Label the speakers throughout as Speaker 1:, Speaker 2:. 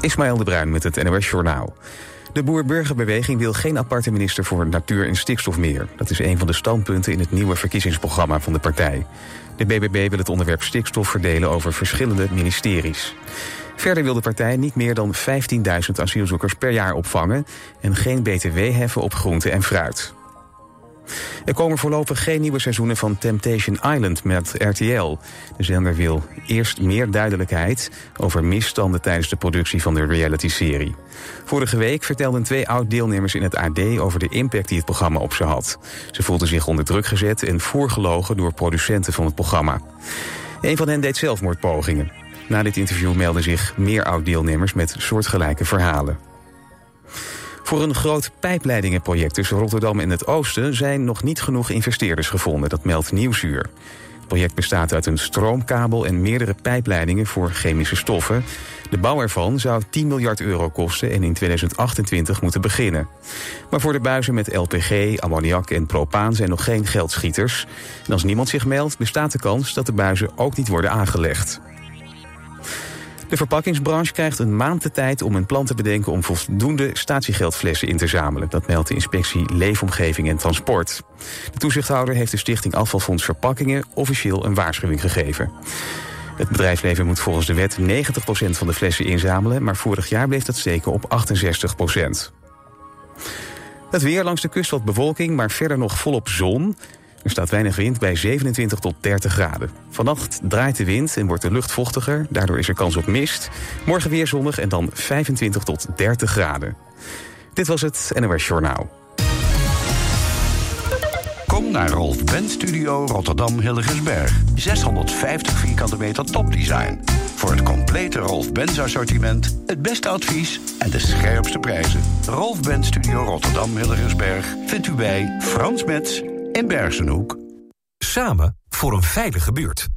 Speaker 1: Ismaël de Bruin met het NOS Journaal. De Boer-Burgerbeweging wil geen aparte minister voor natuur en stikstof meer. Dat is een van de standpunten in het nieuwe verkiezingsprogramma van de partij. De BBB wil het onderwerp stikstof verdelen over verschillende ministeries. Verder wil de partij niet meer dan 15.000 asielzoekers per jaar opvangen... en geen btw heffen op groente en fruit. Er komen voorlopig geen nieuwe seizoenen van Temptation Island met RTL. De zender wil eerst meer duidelijkheid over misstanden tijdens de productie van de reality-serie. Vorige week vertelden twee oud-deelnemers in het AD over de impact die het programma op ze had. Ze voelden zich onder druk gezet en voorgelogen door producenten van het programma. Een van hen deed zelfmoordpogingen. Na dit interview melden zich meer oud-deelnemers met soortgelijke verhalen. Voor een groot pijpleidingenproject tussen Rotterdam en het oosten zijn nog niet genoeg investeerders gevonden, dat meldt Nieuwsuur. Het project bestaat uit een stroomkabel en meerdere pijpleidingen voor chemische stoffen. De bouw ervan zou 10 miljard euro kosten en in 2028 moeten beginnen. Maar voor de buizen met LPG, ammoniak en propaan zijn nog geen geldschieters. En als niemand zich meldt, bestaat de kans dat de buizen ook niet worden aangelegd. De verpakkingsbranche krijgt een maand de tijd om een plan te bedenken om voldoende statiegeldflessen in te zamelen. Dat meldt de inspectie Leefomgeving en Transport. De toezichthouder heeft de stichting Afvalfonds Verpakkingen officieel een waarschuwing gegeven. Het bedrijfsleven moet volgens de wet 90% van de flessen inzamelen, maar vorig jaar bleef dat steken op 68%. Het weer langs de kust wat bewolking, maar verder nog volop zon. Er staat weinig wind bij 27 tot 30 graden. Vannacht draait de wind en wordt de lucht vochtiger. Daardoor is er kans op mist. Morgen weer zonnig en dan 25 tot 30 graden. Dit was het NOS Journaal.
Speaker 2: Kom naar Rolf Benz Studio Rotterdam Hilligensberg. 650 vierkante meter topdesign. Voor het complete Rolf Benz assortiment, het beste advies en de scherpste prijzen. Rolf Benz Studio Rotterdam Hilligensberg vindt u bij Frans Metz in Bergenhoek.
Speaker 3: Samen voor een veilige buurt.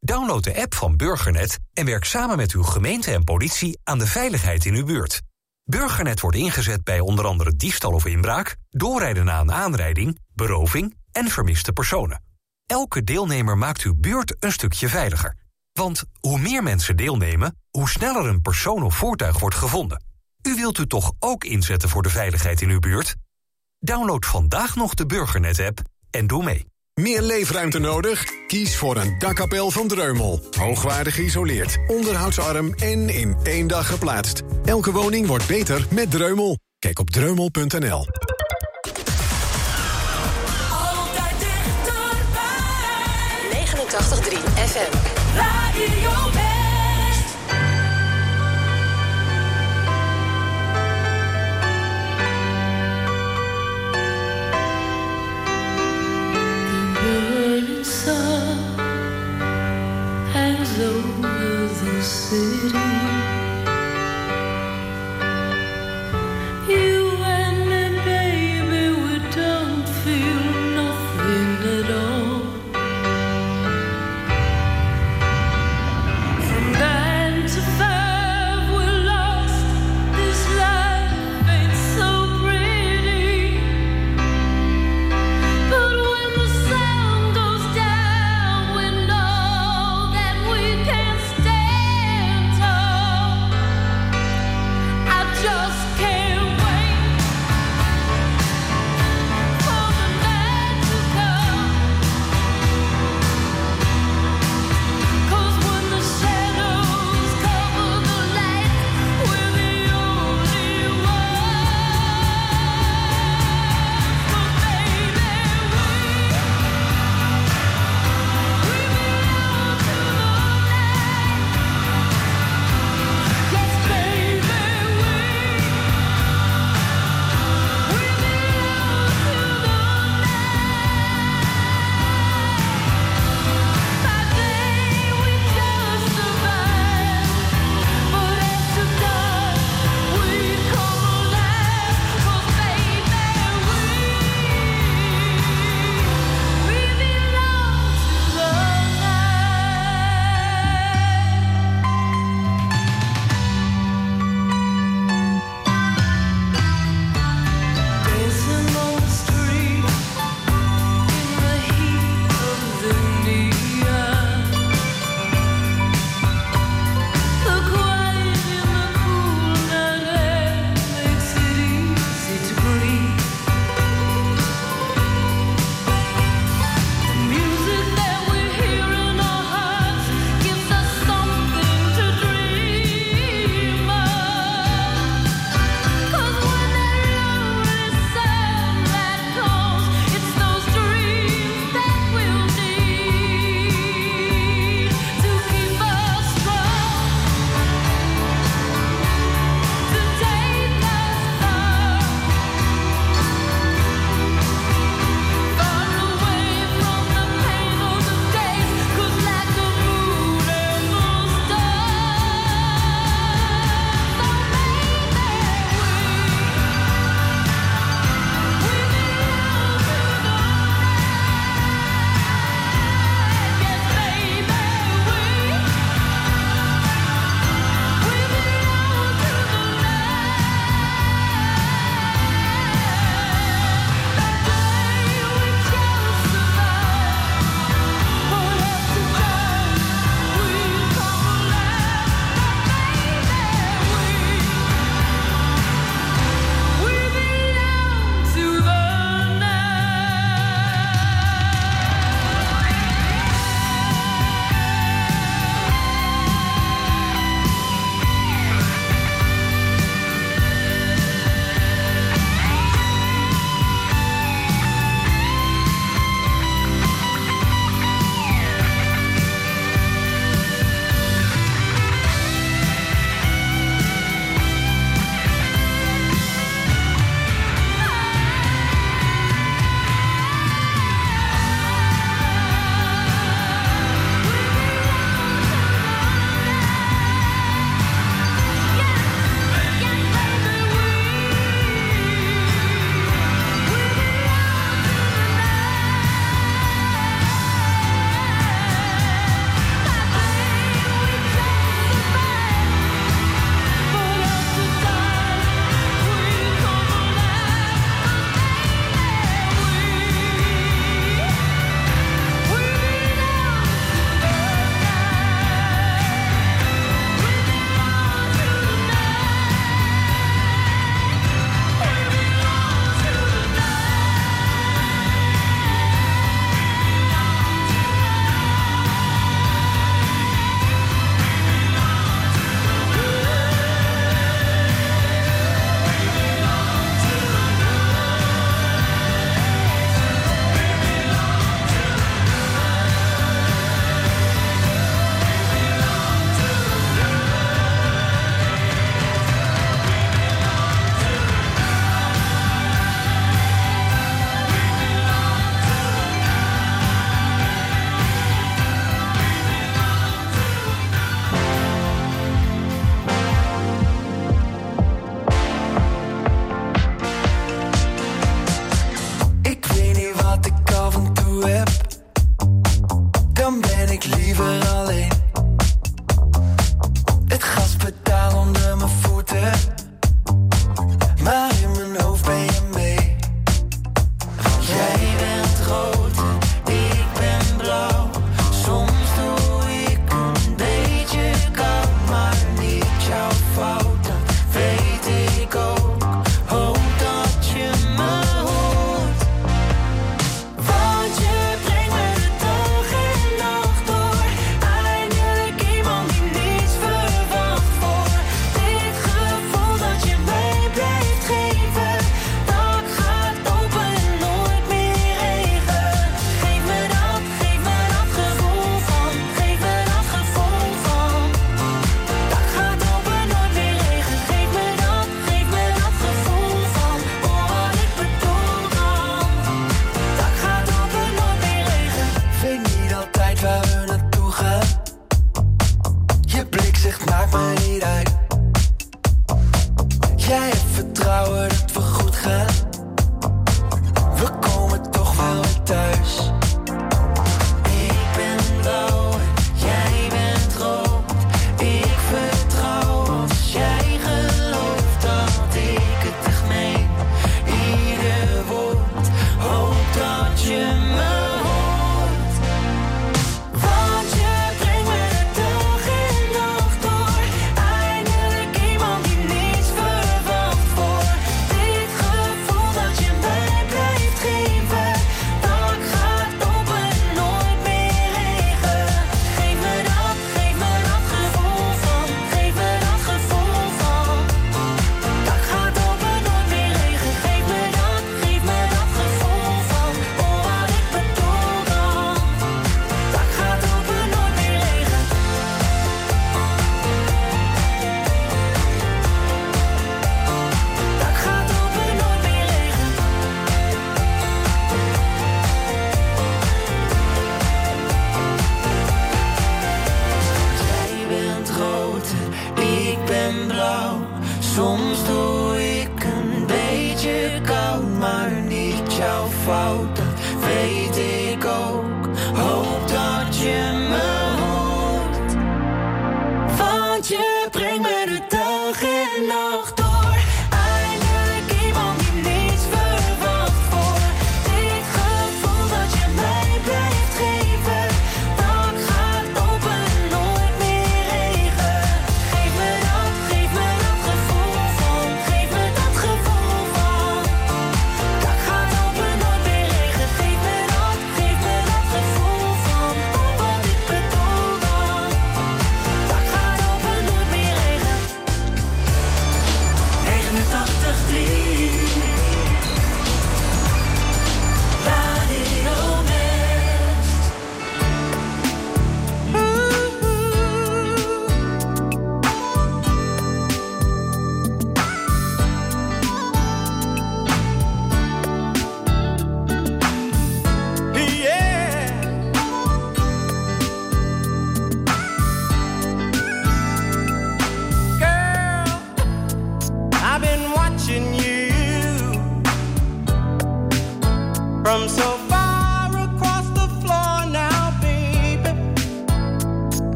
Speaker 3: Download de app van Burgernet en werk samen met uw gemeente en politie aan de veiligheid in uw buurt. Burgernet wordt ingezet bij onder andere diefstal of inbraak, doorrijden na een aanrijding, beroving en vermiste personen. Elke deelnemer maakt uw buurt een stukje veiliger. Want hoe meer mensen deelnemen, hoe sneller een persoon of voertuig wordt gevonden. U wilt u toch ook inzetten voor de veiligheid in uw buurt? Download vandaag nog de Burgernet-app en doe mee.
Speaker 4: Meer leefruimte nodig? Kies voor een dakkapel van Dreumel. Hoogwaardig geïsoleerd, onderhoudsarm en in één dag geplaatst. Elke woning wordt beter met Dreumel. Kijk op dreumel.nl.
Speaker 5: Altijd dichterbij.
Speaker 6: 89.3 FM.
Speaker 5: Radio
Speaker 7: burning sun hangs over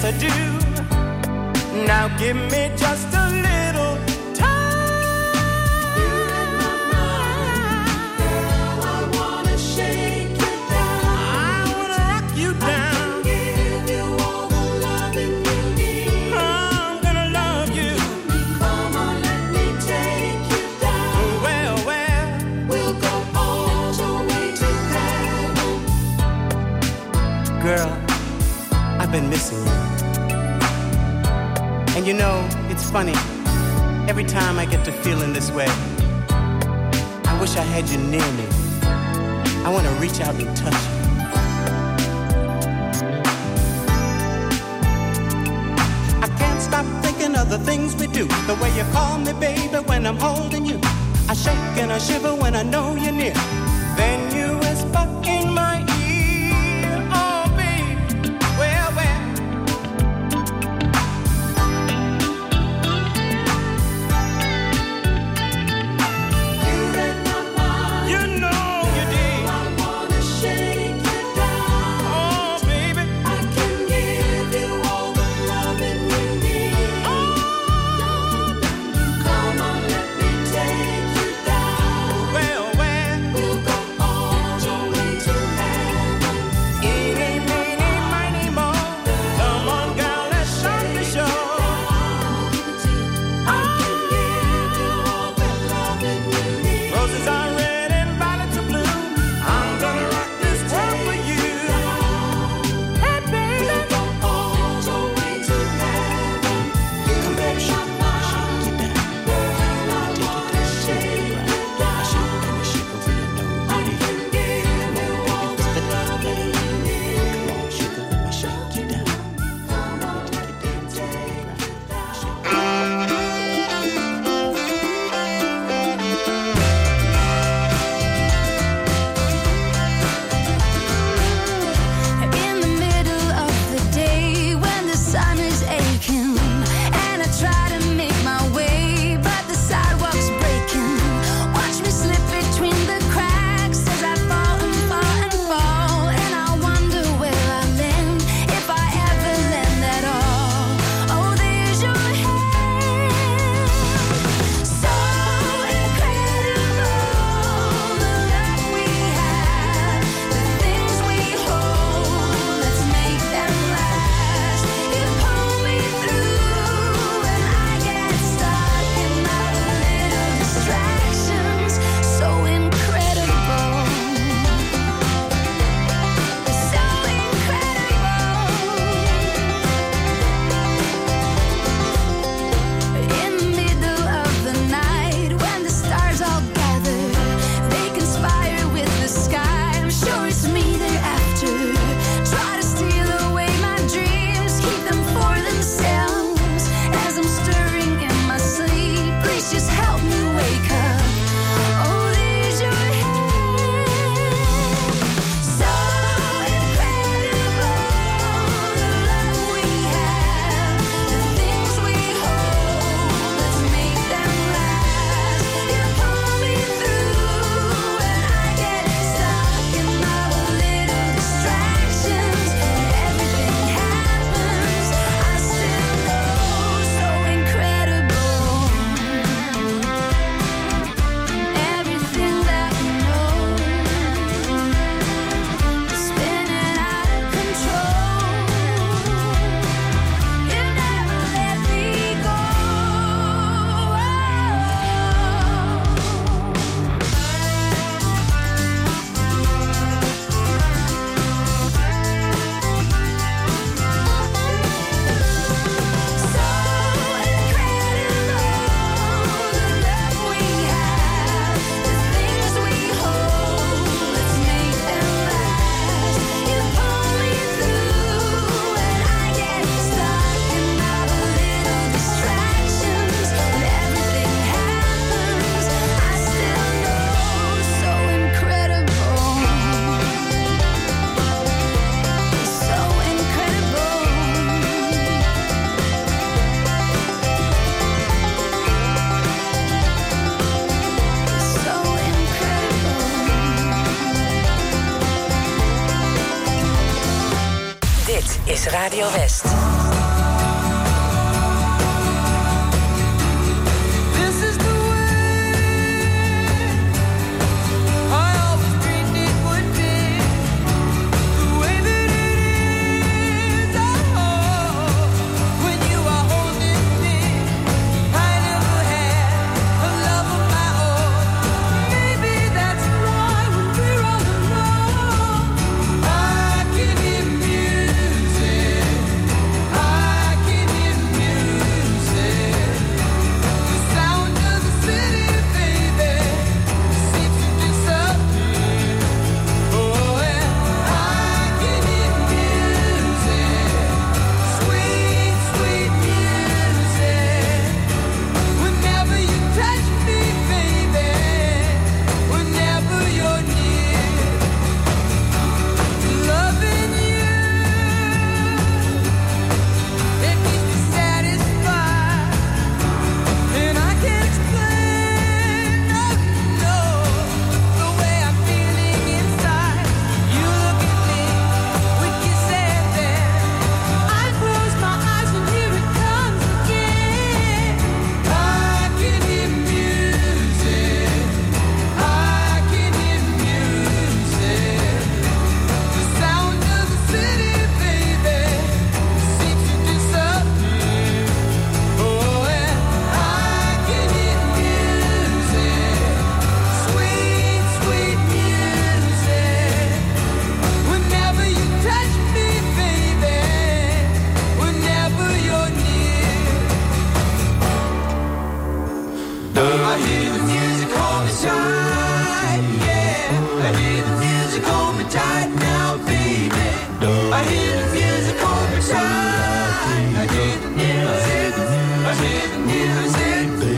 Speaker 8: yes I do. Now give me just a
Speaker 6: You
Speaker 8: know, it's funny. Every time I get to feeling this way, I wish I had you near me. I want to reach out and touch you. I can't stop thinking of the things we do. The way you call me, baby, when I'm holding you. I shake and I shiver when I know you're near.
Speaker 6: Music.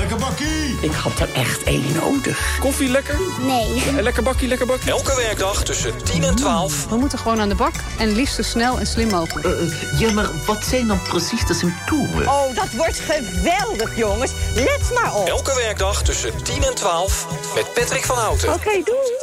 Speaker 9: Lekker bakkie!
Speaker 10: Ik had er echt één nodig.
Speaker 11: Koffie lekker?
Speaker 12: Nee.
Speaker 11: Ja, lekker bakkie, lekker bakkie.
Speaker 3: Elke werkdag tussen 10 en 12.
Speaker 13: We moeten gewoon aan de bak en liefst zo snel en slim mogelijk.
Speaker 10: Uh, ja, maar wat zijn dan precies de symptomen?
Speaker 14: Oh, dat wordt geweldig, jongens. Let maar op.
Speaker 3: Elke werkdag tussen 10 en 12 met Patrick van Houten.
Speaker 14: Oké, okay, doei.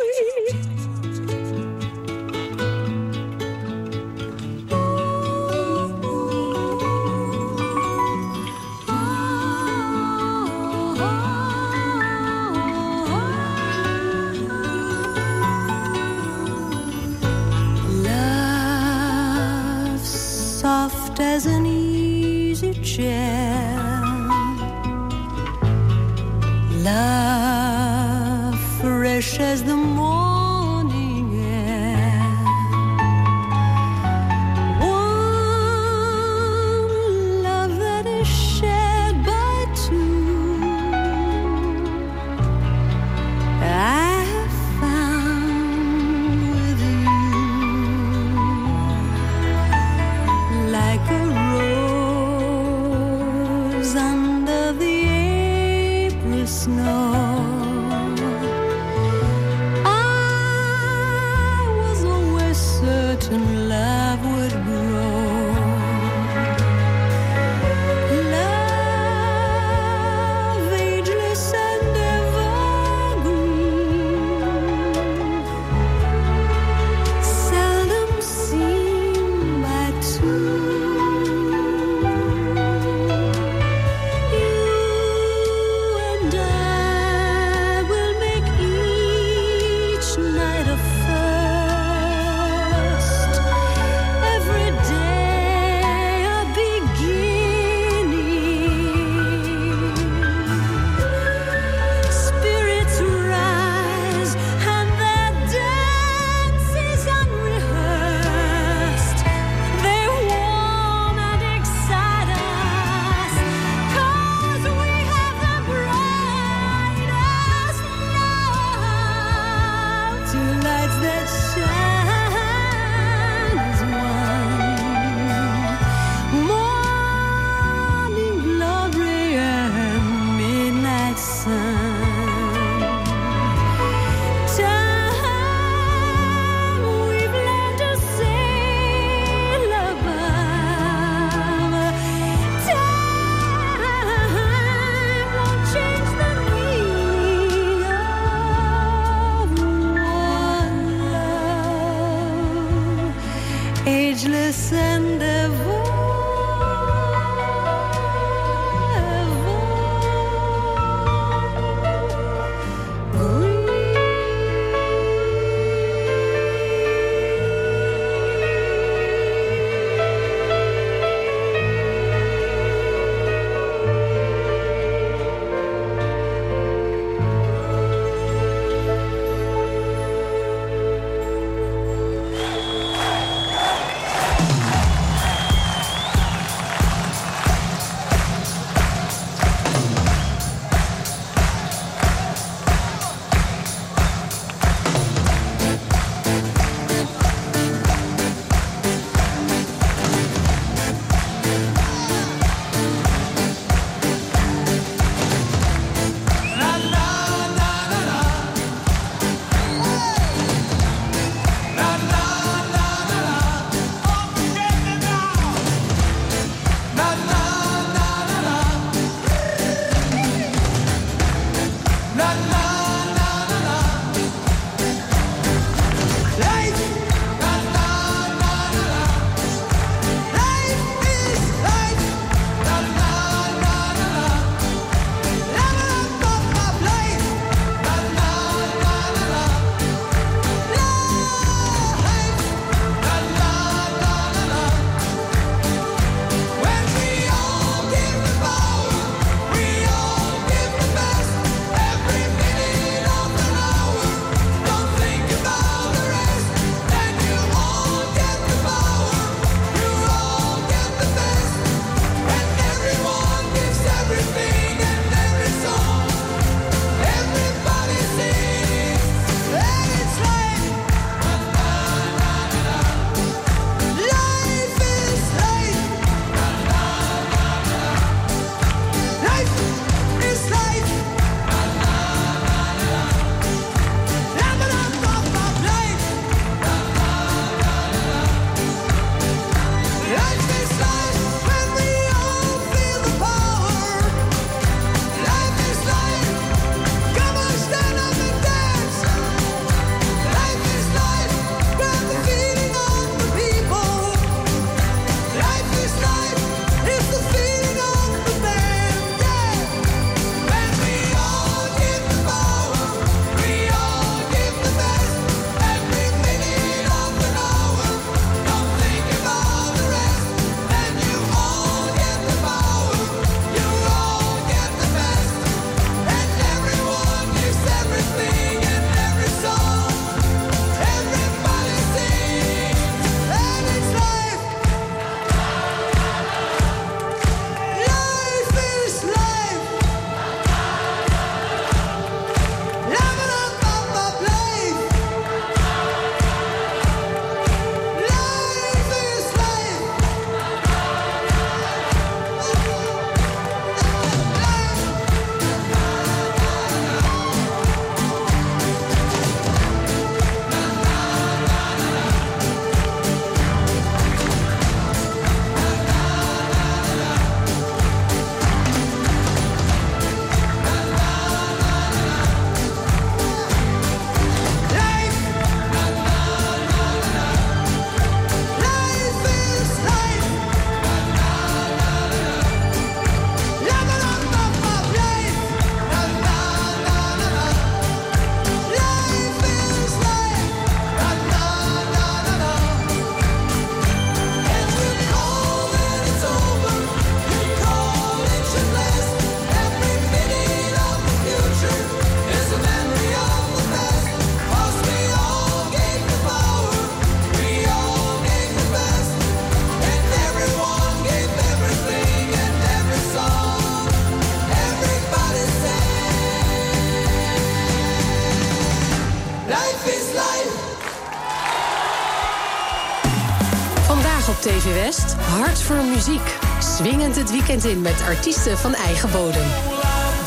Speaker 15: West, Hart voor Muziek. Swingend het weekend in met artiesten van eigen bodem.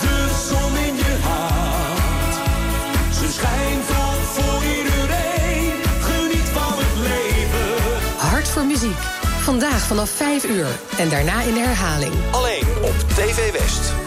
Speaker 16: De zon in je hart. Ze schijnt op voor iedereen. Geniet van het leven.
Speaker 15: Hart voor Muziek. Vandaag vanaf 5 uur en daarna in de herhaling.
Speaker 17: Alleen op TV West.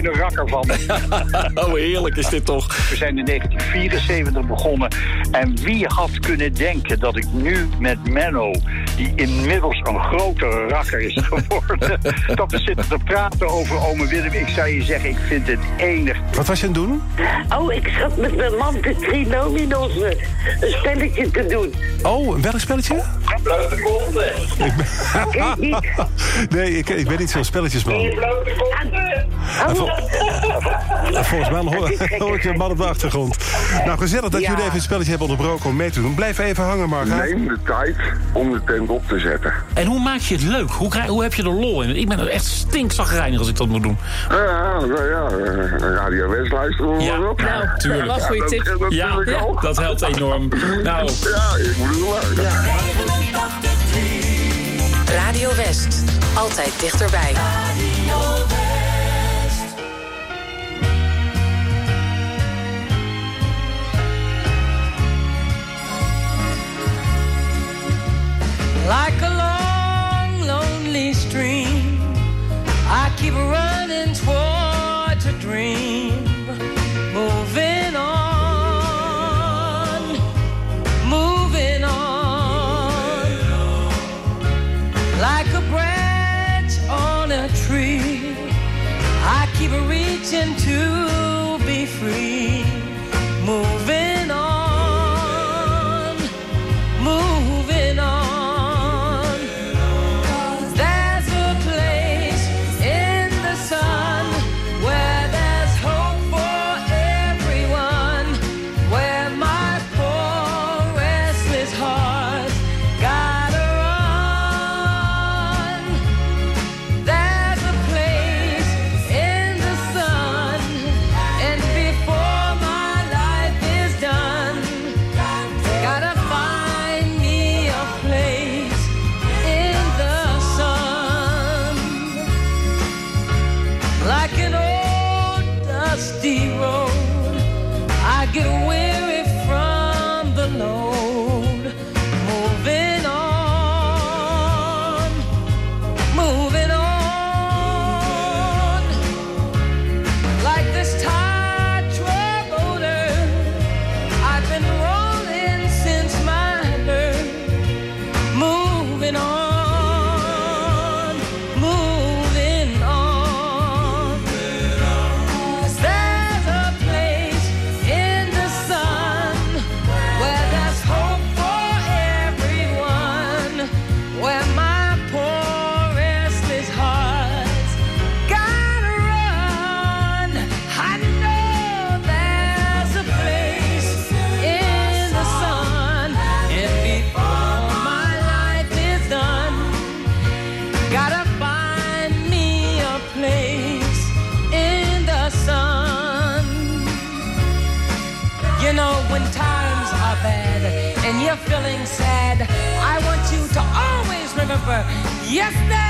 Speaker 11: Kleine rakker van
Speaker 9: oh, heerlijk is dit toch.
Speaker 11: We zijn in 1974 begonnen. En wie had kunnen denken dat ik nu met Menno, die inmiddels een grote rakker is geworden, dat we zitten te praten over ome Willem. Ik zou je zeggen, ik vind het enig.
Speaker 12: Wat was je aan het doen?
Speaker 18: Oh, ik zat met mijn man de trinominos een spelletje te doen.
Speaker 12: Oh, welk spelletje?
Speaker 18: Blote konden.
Speaker 12: Ik ben...
Speaker 18: Ken je niet?
Speaker 12: Nee, ik, ik ben niet zo'n spelletjesman.
Speaker 18: Blote konden.
Speaker 12: En vol- en Volgens mij hoor, hoor ik je man op de achtergrond. Nou, gezellig dat
Speaker 18: Ja.
Speaker 12: jullie even het spelletje hebben onderbroken om mee te doen. Blijf even hangen, Marga.
Speaker 19: Neem de tijd om de tent op te zetten.
Speaker 9: En hoe maak je het leuk? Hoe, krijg, hoe heb je er lol in? Ik ben er echt stinkzagrijnig als ik dat moet doen.
Speaker 19: Ja, nou ja, eh, Radio West luisteren we
Speaker 9: Ja,
Speaker 19: maar op.
Speaker 9: nou, tuurlijk.
Speaker 19: Ja,
Speaker 9: Wel tip.
Speaker 19: dat
Speaker 9: Ja, ja, dat helpt enorm. Nou.
Speaker 19: Ja, ik moet het wel
Speaker 15: Radio West. Altijd dichterbij.
Speaker 6: Like a moving on, yes,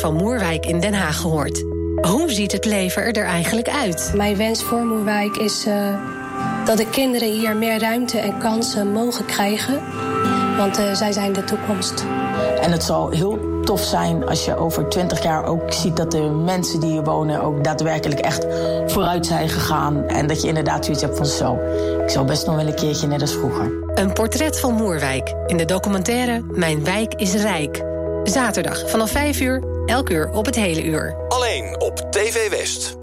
Speaker 15: van Moerwijk in Den Haag gehoord. Hoe ziet het leven er eigenlijk uit?
Speaker 20: Mijn wens voor Moerwijk is eh, dat de kinderen hier meer ruimte en kansen mogen krijgen. Want eh, zij zijn de toekomst.
Speaker 21: En het zal heel tof zijn als je over 20 jaar ook ziet dat de mensen die hier wonen ook daadwerkelijk echt vooruit zijn gegaan. En dat je inderdaad zoiets hebt van zo. Ik zou best nog wel een keertje net als vroeger.
Speaker 15: Een portret van Moerwijk in de documentaire Mijn wijk is rijk. Zaterdag vanaf 5 uur, elk uur op het hele uur.
Speaker 3: Alleen op TV West.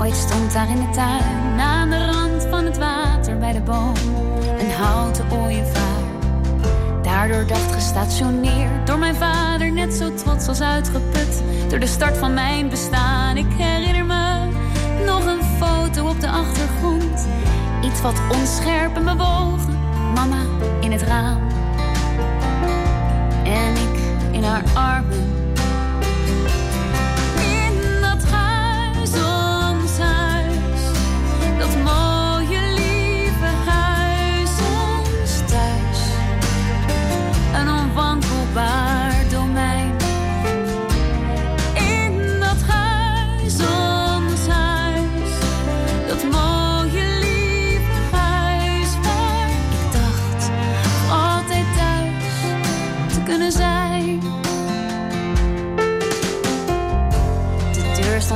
Speaker 22: Ooit stond daar in de tuin, aan de rand van het water bij de boom, een houten ooievaar. Daardoor dacht gestationeerd, door mijn vader net zo trots als uitgeput. Door de start van mijn bestaan, ik herinner me nog een foto op de achtergrond. Iets wat onscherp en bewogen, mama in het raam. En ik in haar armen.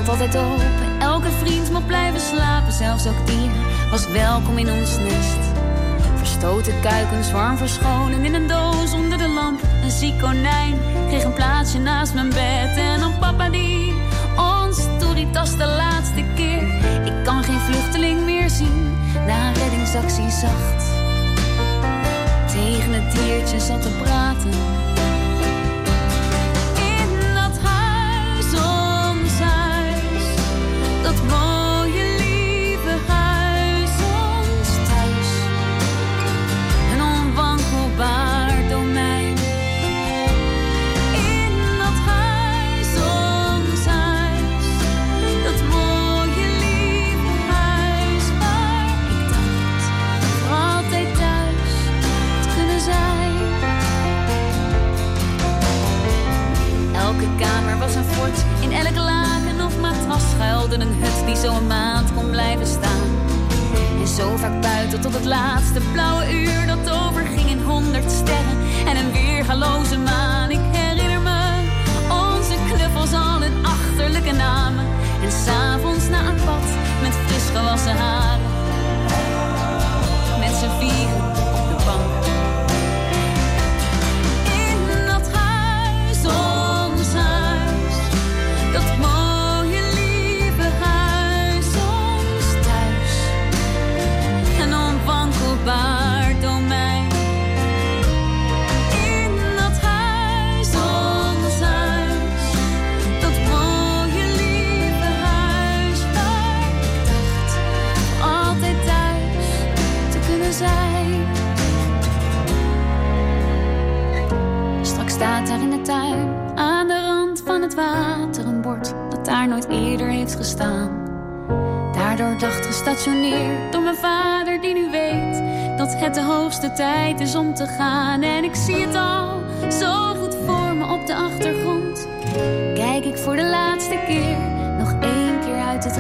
Speaker 22: Stond altijd open, elke vriend mocht blijven slapen, zelfs ook die was welkom in ons nest. Verstoten kuikens warm verscholen in een doos onder de lamp. Een ziek konijn kreeg een plaatsje naast mijn bed. En dan papa die ons toeritas de laatste keer. Ik kan geen vluchteling meer zien na een reddingsactie zacht. Tegen het diertje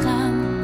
Speaker 22: keer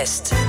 Speaker 23: West.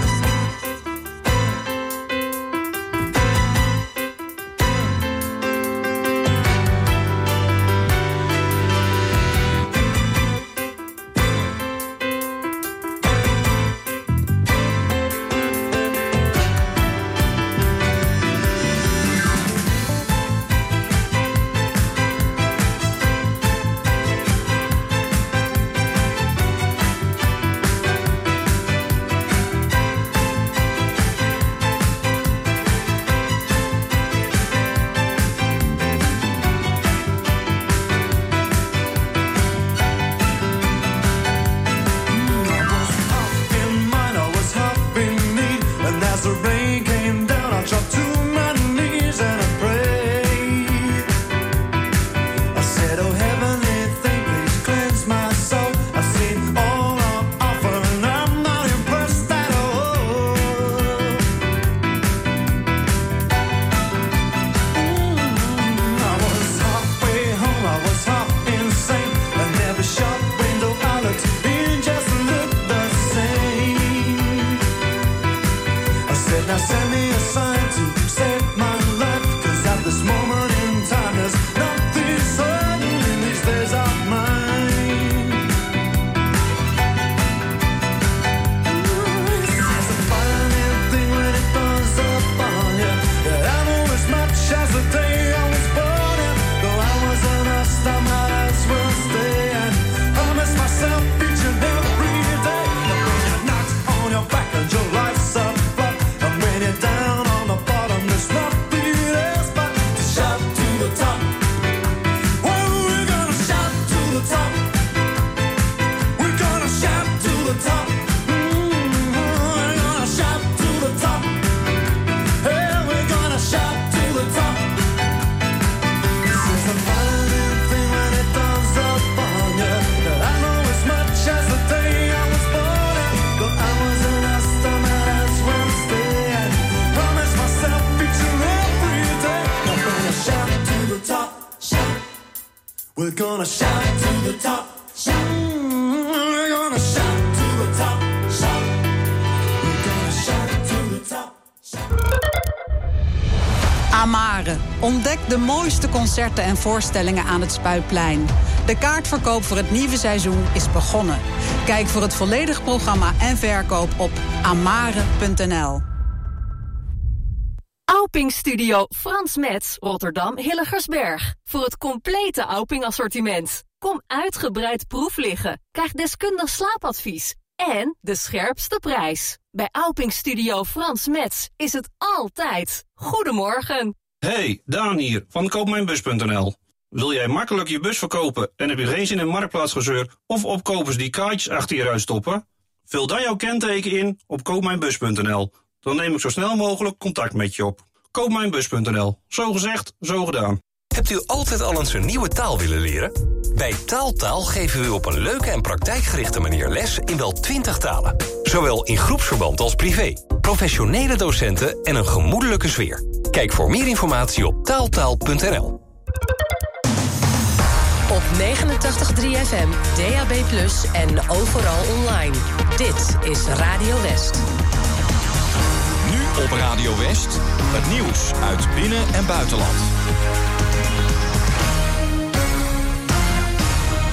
Speaker 24: Mooiste concerten en voorstellingen aan het Spuitplein. De kaartverkoop voor het nieuwe seizoen is begonnen. Kijk voor het volledige programma en verkoop op amare.nl.
Speaker 25: Auping Studio Frans Metz, Rotterdam Hilligersberg. Voor het complete Auping assortiment. Kom uitgebreid proef liggen. Krijg deskundig slaapadvies. En de scherpste prijs. Bij Auping Studio Frans Metz is het altijd. Goedemorgen.
Speaker 26: Hey, Daan hier van koopmijnbus.nl. Wil jij makkelijk je bus verkopen en heb je geen zin in marktplaatsgezeur of opkopers die kaartjes achter je ruit stoppen? Vul dan jouw kenteken in op koopmijnbus.nl. Dan neem ik zo snel mogelijk contact met je op. Koopmijnbus.nl. Zo gezegd, zo gedaan.
Speaker 3: Hebt u altijd al eens een nieuwe taal willen leren? Bij Taaltaal geven we u op een leuke en praktijkgerichte manier les in wel 20 talen. Zowel in groepsverband als privé. Professionele docenten en een gemoedelijke sfeer. Kijk voor meer informatie op taaltaal.nl.
Speaker 15: Op 89.3 FM, DAB+, en overal online. Dit is Radio West.
Speaker 27: Nu op Radio West, het nieuws uit binnen- en buitenland.